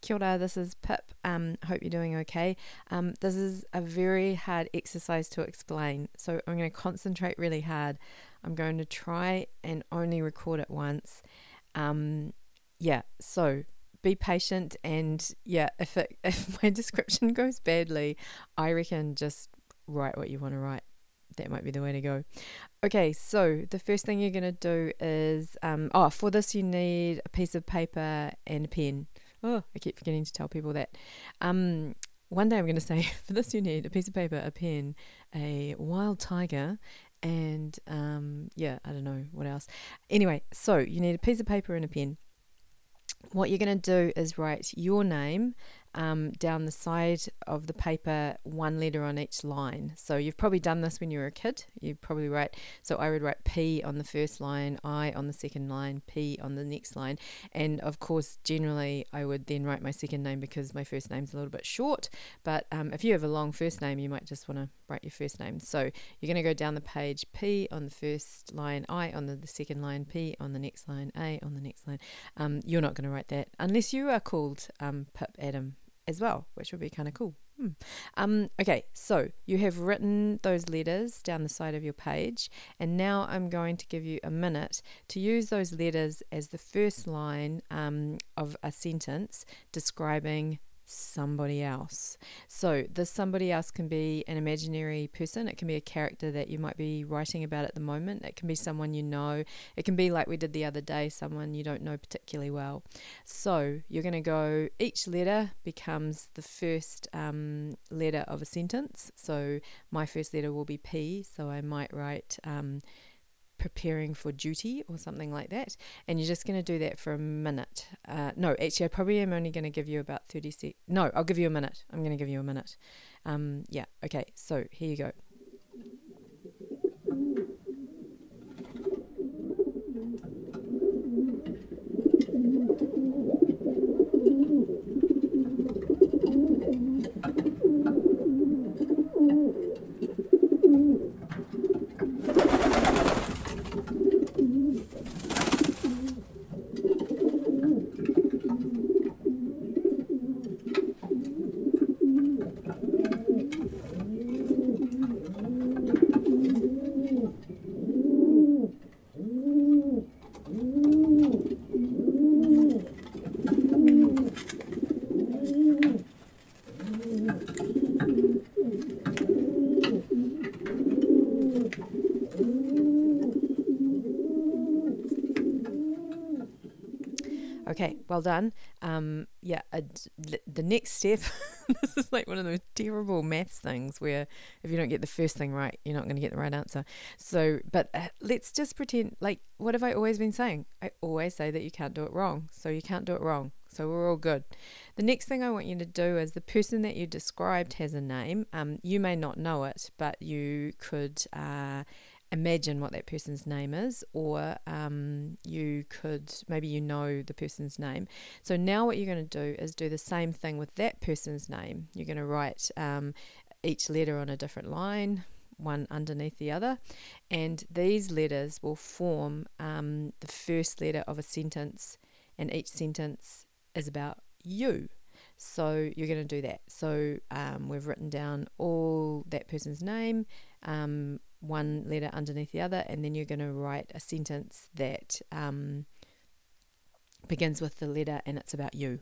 Kia ora, this is Pip. Um, hope you're doing okay. Um, this is a very hard exercise to explain, so I'm going to concentrate really hard. I'm going to try and only record it once. Um, yeah, so be patient and yeah, if it if my description goes badly, I reckon just write what you want to write. That might be the way to go. Okay, so the first thing you're going to do is um, oh, for this you need a piece of paper and a pen. Oh, I keep forgetting to tell people that. Um, one day I'm going to say, for this you need a piece of paper, a pen, a wild tiger, and um, yeah, I don't know what else. Anyway, so you need a piece of paper and a pen. What you're going to do is write your name um, down the side of the paper, one letter on each line. So you've probably done this when you were a kid. You probably write, so I would write P on the first line, I on the second line, P on the next line. And of course, generally, I would then write my second name because my first name's a little bit short. But um, if you have a long first name, you might just want to write your first name. So you're going to go down the page P on the first line, I on the, the second line, P on the next line, A on the next line. Um, you're not going to write that unless you are called um, Pip Adam as well, which would be kind of cool. Hmm. Um, okay, so you have written those letters down the side of your page, and now I'm going to give you a minute to use those letters as the first line um, of a sentence describing somebody else. So, this somebody else can be an imaginary person, it can be a character that you might be writing about at the moment, it can be someone you know, it can be like we did the other day, someone you don't know particularly well. So, you're going to go, each letter becomes the first um, letter of a sentence. So, my first letter will be P, so I might write. Um, preparing for duty or something like that. And you're just going to do that for a minute. Uh, no, actually, I probably am only going to give you about 30 seconds. No, I'll give you a minute. I'm going to give you a minute. Um, yeah, okay, so here you go. Okay, well done. Um, yeah, the next step, this is like one of those terrible maths things where if you don't get the first thing right, you're not going to get the right answer. So, but uh, let's just pretend like, what have I always been saying? I always say that you can't do it wrong. So, you can't do it wrong. So, we're all good. The next thing I want you to do is the person that you described has a name. Um, you may not know it, but you could. Uh, imagine what that person's name is, or um, you could maybe you know the person's name. So now what you're going to do is do the same thing with that person's name. You're going to write um, each letter on a different line, one underneath the other, and these letters will form um, the first letter of a sentence, and each sentence is about you. So you're going to do that. So um, we've written down all that person's name, um, one letter underneath the other, and then you're going to write a sentence that um, begins with the letter and it's about you.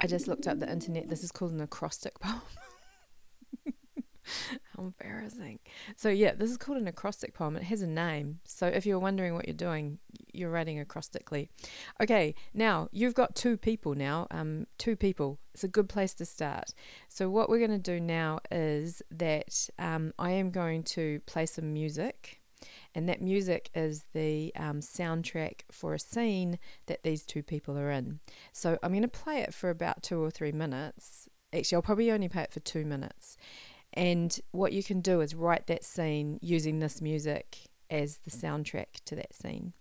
I just looked up the internet. This is called an acrostic poem. How embarrassing. So yeah, this is called an acrostic poem. It has a name. So if you're wondering what you're doing, you're writing acrostically. Okay, now you've got two people now. Um, two people. It's a good place to start. So what we're going to do now is that um, I am going to play some music. And that music is the um, soundtrack for a scene that these two people are in. So I'm going to play it for about two or three minutes. Actually, I'll probably only play it for two minutes. And what you can do is write that scene using this music as the soundtrack to that scene.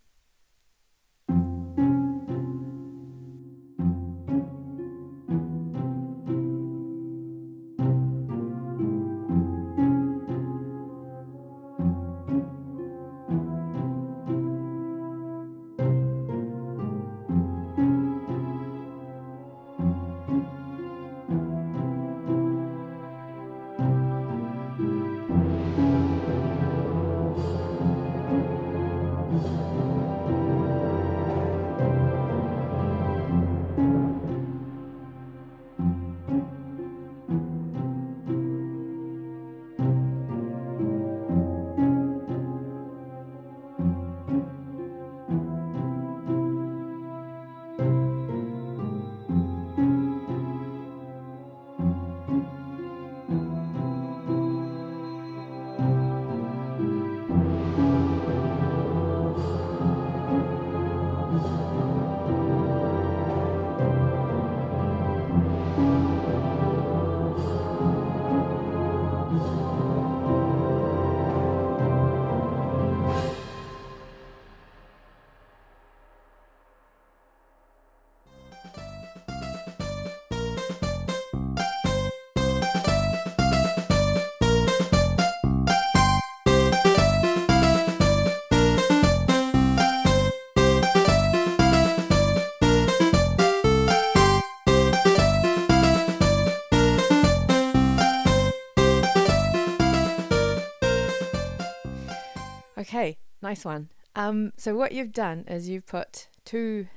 Okay, nice one. Um, so what you've done is you've put two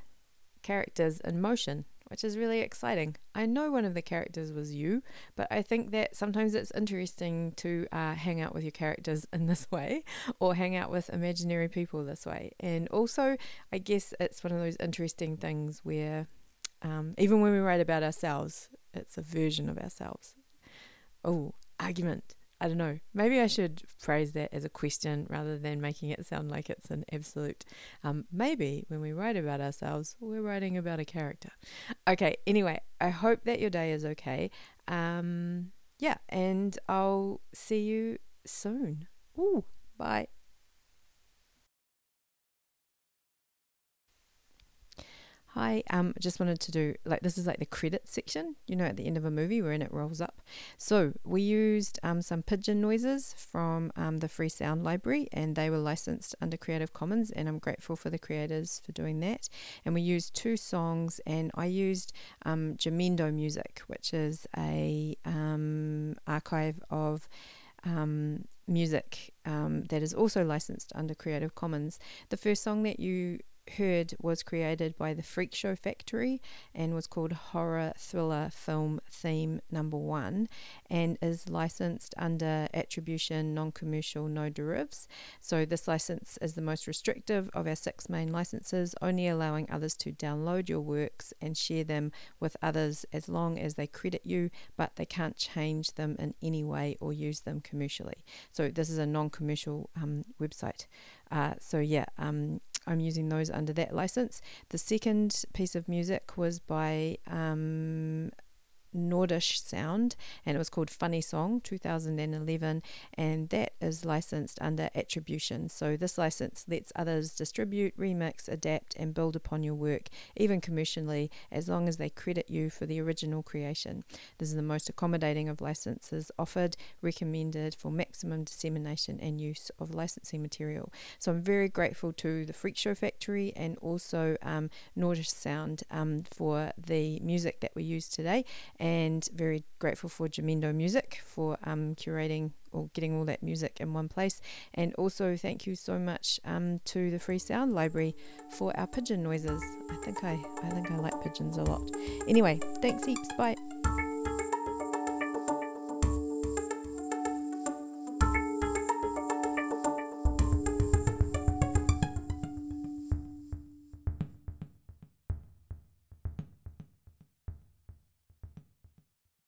characters in motion, which is really exciting. I know one of the characters was you, but I think that sometimes it's interesting to uh, hang out with your characters in this way or hang out with imaginary people this way. And also, I guess it's one of those interesting things where um, even when we write about ourselves, it's a version of ourselves. Oh, argument. I don't know. Maybe I should phrase that as a question rather than making it sound like it's an absolute. Um, maybe when we write about ourselves, we're writing about a character. Okay, anyway, I hope that your day is okay. Um, yeah, and I'll see you soon. Ooh, bye. Hi, um, just wanted to do like this is like the credit section, you know, at the end of a movie when it rolls up. So we used um, some pigeon noises from um, the Free Sound Library, and they were licensed under Creative Commons, and I'm grateful for the creators for doing that. And we used two songs, and I used um, Jamendo Music, which is a um, archive of um, music um, that is also licensed under Creative Commons. The first song that you heard was created by the Freak Show Factory and was called Horror Thriller Film Theme Number One and is licensed under Attribution Non Commercial No Derivs. So, this license is the most restrictive of our six main licenses, only allowing others to download your works and share them with others as long as they credit you, but they can't change them in any way or use them commercially. So, this is a non commercial um, website. Uh, so, yeah. Um, I'm using those under that license. The second piece of music was by um, Nordish Sound, and it was called Funny Song 2011, and that is licensed under attribution. So, this license lets others distribute, remix, adapt, and build upon your work, even commercially, as long as they credit you for the original creation. This is the most accommodating of licenses offered, recommended for maximum dissemination and use of licensing material. So, I'm very grateful to the Freak Show Factory and also um, Nordish Sound um, for the music that we use today and very grateful for Jamendo Music for um, curating or getting all that music in one place. And also thank you so much um, to the Free Sound Library for our pigeon noises. I think I I think I like pigeons a lot. Anyway, thanks heaps. Bye.